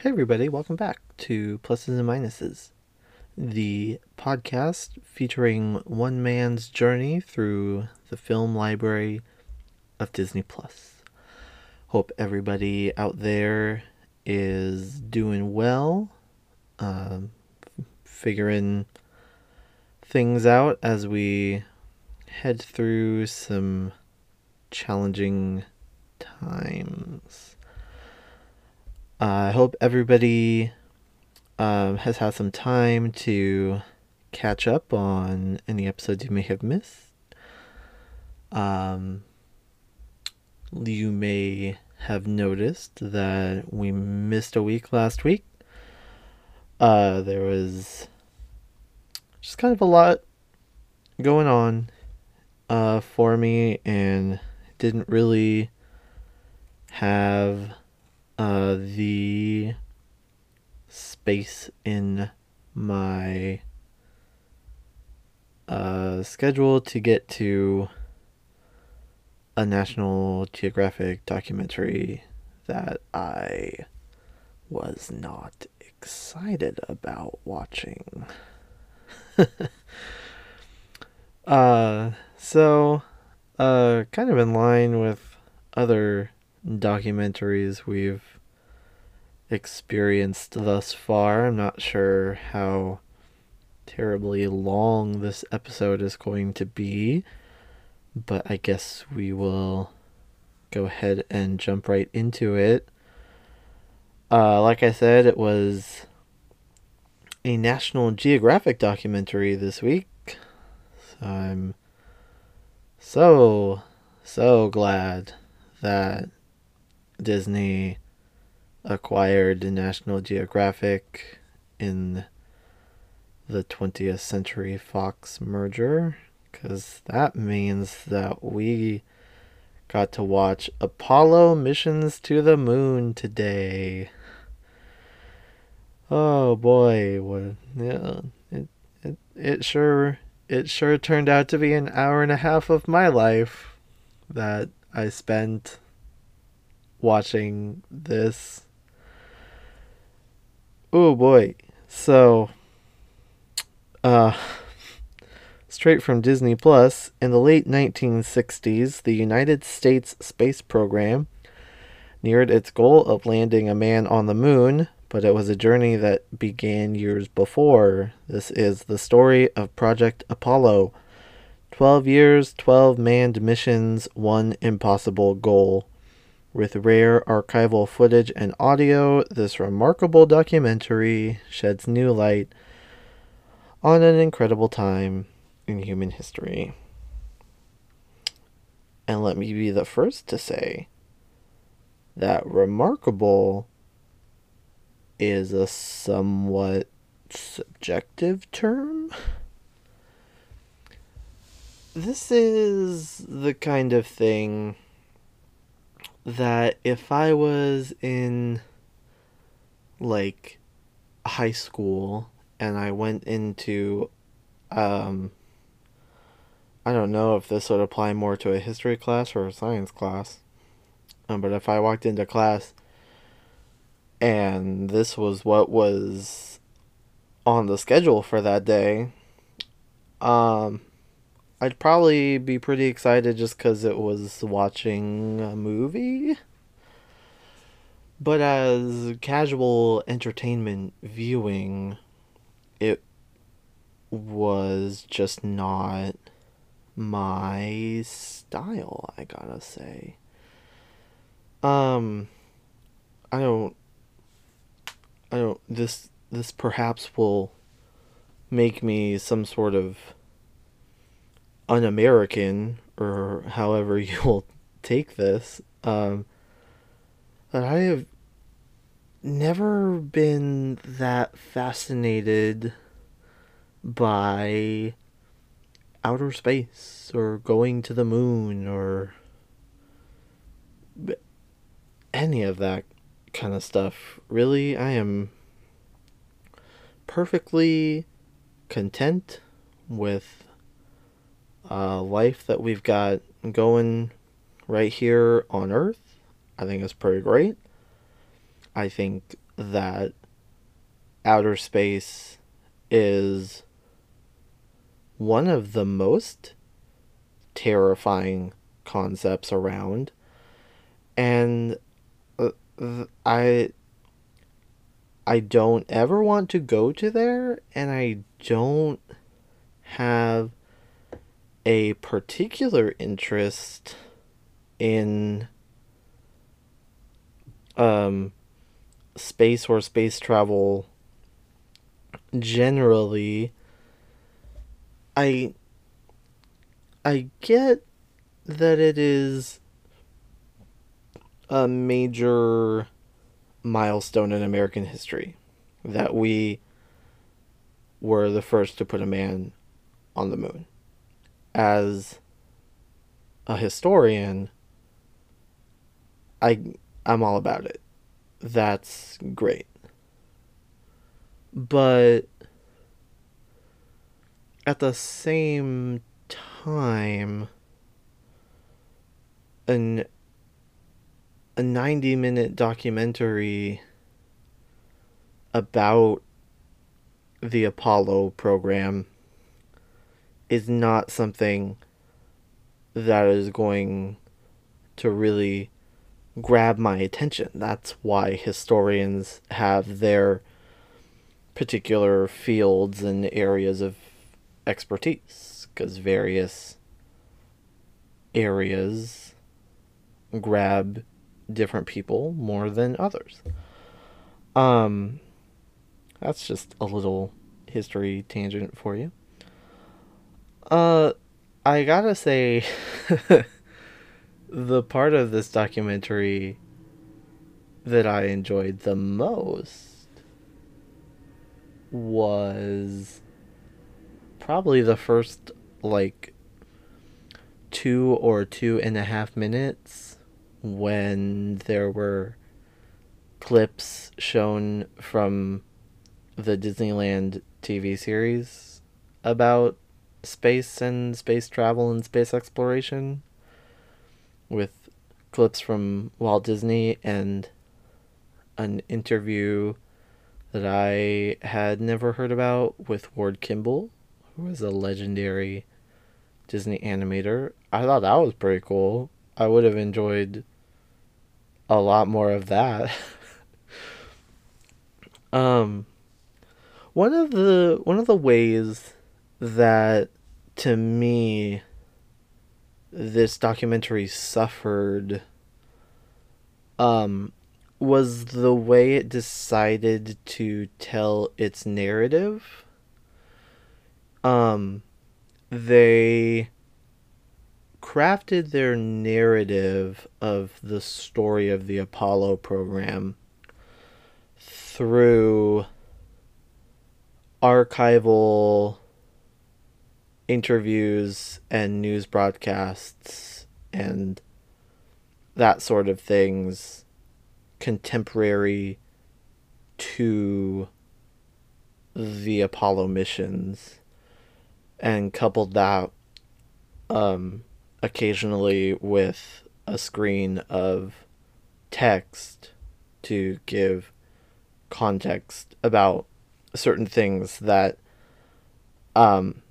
Hey, everybody, welcome back to Pluses and Minuses, the podcast featuring one man's journey through the film library of Disney Plus. Hope everybody out there is doing well, um, figuring things out as we head through some challenging times. I hope everybody um, has had some time to catch up on any episodes you may have missed. Um, you may have noticed that we missed a week last week. Uh, there was just kind of a lot going on uh, for me and didn't really have uh, the space in my uh, schedule to get to a National Geographic documentary that I was not excited about watching. uh, so, uh, kind of in line with other documentaries we've experienced thus far. I'm not sure how terribly long this episode is going to be, but I guess we will go ahead and jump right into it. Uh, like I said, it was a National Geographic documentary this week. So I'm so, so glad that Disney acquired National Geographic in the 20th Century Fox merger because that means that we got to watch Apollo missions to the moon today. Oh boy, what yeah, it it it sure it sure turned out to be an hour and a half of my life that I spent watching this. Oh boy. So uh straight from Disney Plus, in the late 1960s, the United States space program neared its goal of landing a man on the moon, but it was a journey that began years before. This is the story of Project Apollo. 12 years, 12 manned missions, one impossible goal. With rare archival footage and audio, this remarkable documentary sheds new light on an incredible time in human history. And let me be the first to say that remarkable is a somewhat subjective term. This is the kind of thing that if I was in like high school and I went into um I don't know if this would apply more to a history class or a science class. Um, but if I walked into class and this was what was on the schedule for that day, um, I'd probably be pretty excited just because it was watching a movie. But as casual entertainment viewing, it was just not my style, I gotta say. Um I don't I don't this this perhaps will make me some sort of un-American or however you will take this. Um that I have never been that fascinated by outer space or going to the moon or any of that kind of stuff. Really, I am perfectly content with uh, life that we've got going right here on Earth. I think it's pretty great. I think that outer space is one of the most terrifying concepts around and uh, I I don't ever want to go to there and I don't have a particular interest in um space or space travel generally I I get that it is a major milestone in American history that we were the first to put a man on the moon. As a historian, I I'm all about it. That's great. But at the same time an a 90 minute documentary about the Apollo program is not something that is going to really grab my attention. That's why historians have their particular fields and areas of expertise, because various areas grab different people more than others. Um, that's just a little history tangent for you. Uh, I gotta say, the part of this documentary that I enjoyed the most was probably the first, like, two or two and a half minutes when there were clips shown from the Disneyland TV series about space and space travel and space exploration with clips from Walt Disney and an interview that I had never heard about with Ward Kimball, who was a legendary Disney animator. I thought that was pretty cool. I would have enjoyed a lot more of that. um one of the one of the ways that to me this documentary suffered um was the way it decided to tell its narrative. Um they crafted their narrative of the story of the Apollo program through archival interviews and news broadcasts and that sort of things contemporary to the Apollo missions and coupled that um occasionally with a screen of text to give context about certain things that um,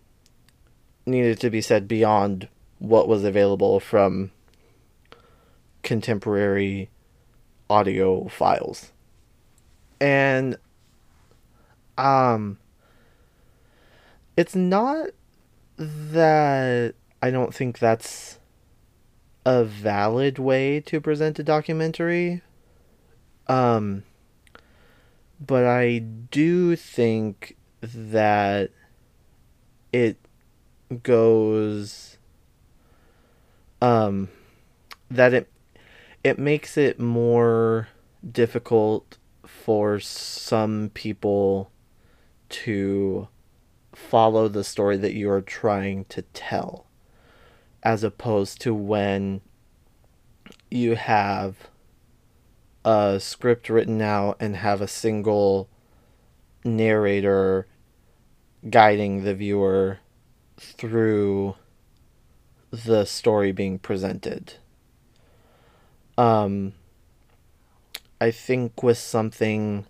needed to be said beyond what was available from contemporary audio files. And um it's not that I don't think that's a valid way to present a documentary. Um, but I do think that it goes um that it it makes it more difficult for some people to follow the story that you are trying to tell as opposed to when you have a script written out and have a single narrator guiding the viewer through the story being presented. Um, I think with something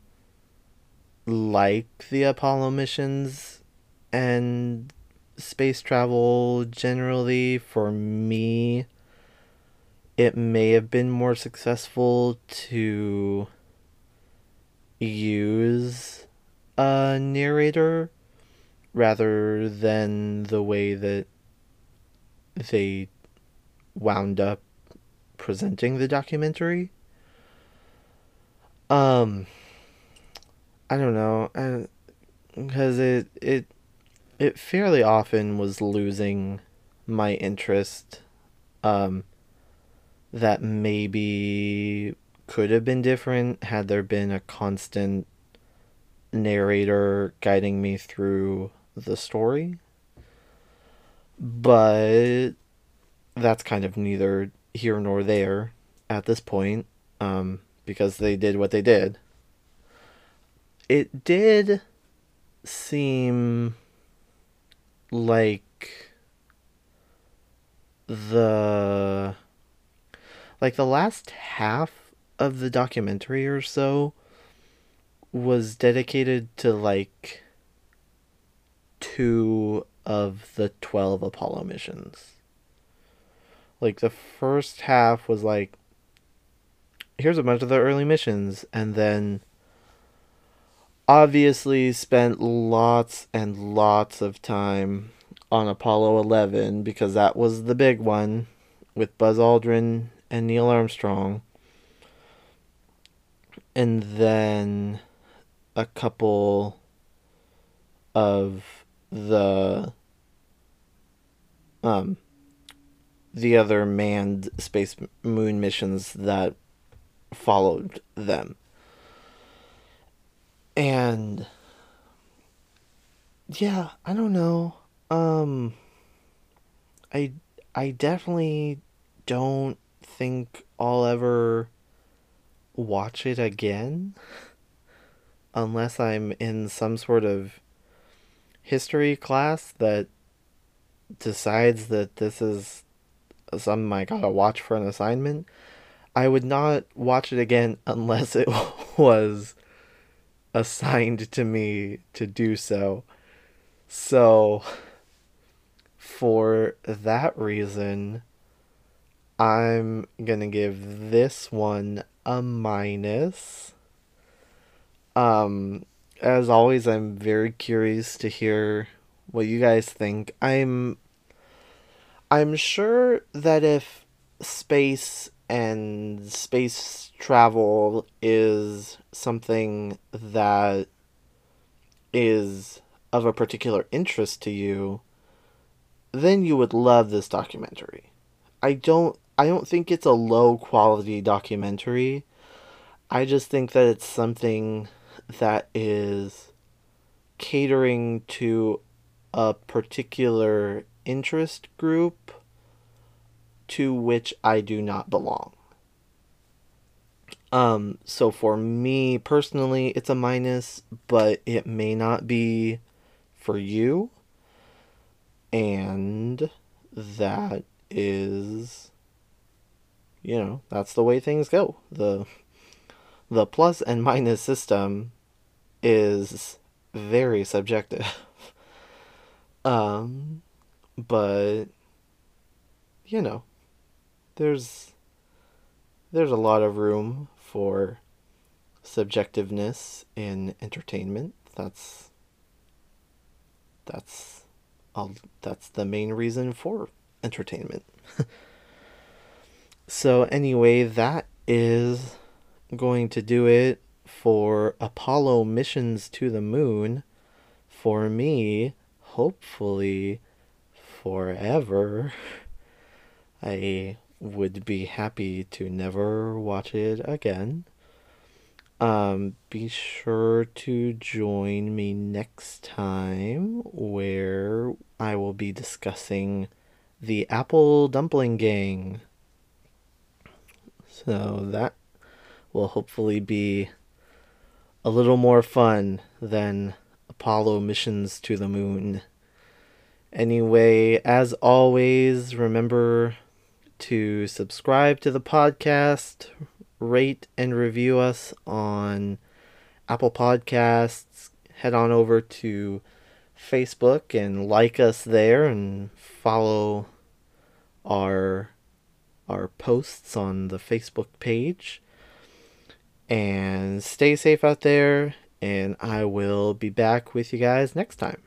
like the Apollo missions and space travel generally. For me, it may have been more successful to use a narrator rather than the way that they wound up presenting the documentary. Um, I don't know, because it it it fairly often was losing my interest. Um, that maybe could have been different had there been a constant narrator guiding me through the story. But that's kind of neither here nor there at this point, um, because they did what they did. It did seem like the like the last half of the documentary or so was dedicated to like two of the 12 Apollo missions. Like the first half was like here's a bunch of the early missions and then obviously spent lots and lots of time on Apollo 11 because that was the big one with Buzz Aldrin and Neil Armstrong. And then a couple of the um the other manned space moon missions that followed them. And yeah, I don't know. Um I I definitely don't think I'll ever watch it again unless I'm in some sort of history class that decides that this is something I gotta watch for an assignment. I would not watch it again unless it was assigned to me to do so. So, for that reason, I'm gonna give this one a minus. Um, as always, I'm very curious to hear what you guys think. I'm I'm sure that if space and space travel is something that is of a particular interest to you, then you would love this documentary. I don't I don't think it's a low quality documentary. I just think that it's something that is catering to a particular interest group to which I do not belong. Um, so for me personally, it's a minus, but it may not be for you. And that is, you know, that's the way things go. The, the plus and minus system is very subjective. um, but, you know, there's there's a lot of room for subjectiveness in entertainment. That's that's all that's the main reason for entertainment. so anyway, that is going to do it for Apollo missions to the moon for me, hopefully forever. I would be happy to never watch it again. Um, be sure to join me next time where I will be discussing the Apple Dumpling Gang. So that will hopefully be a little more fun than Apollo missions to the moon. Anyway, as always, remember to subscribe to the podcast, rate and review us on Apple Podcasts, head on over to Facebook and like us there and follow our our posts on the Facebook page. And stay safe out there and I will be back with you guys next time.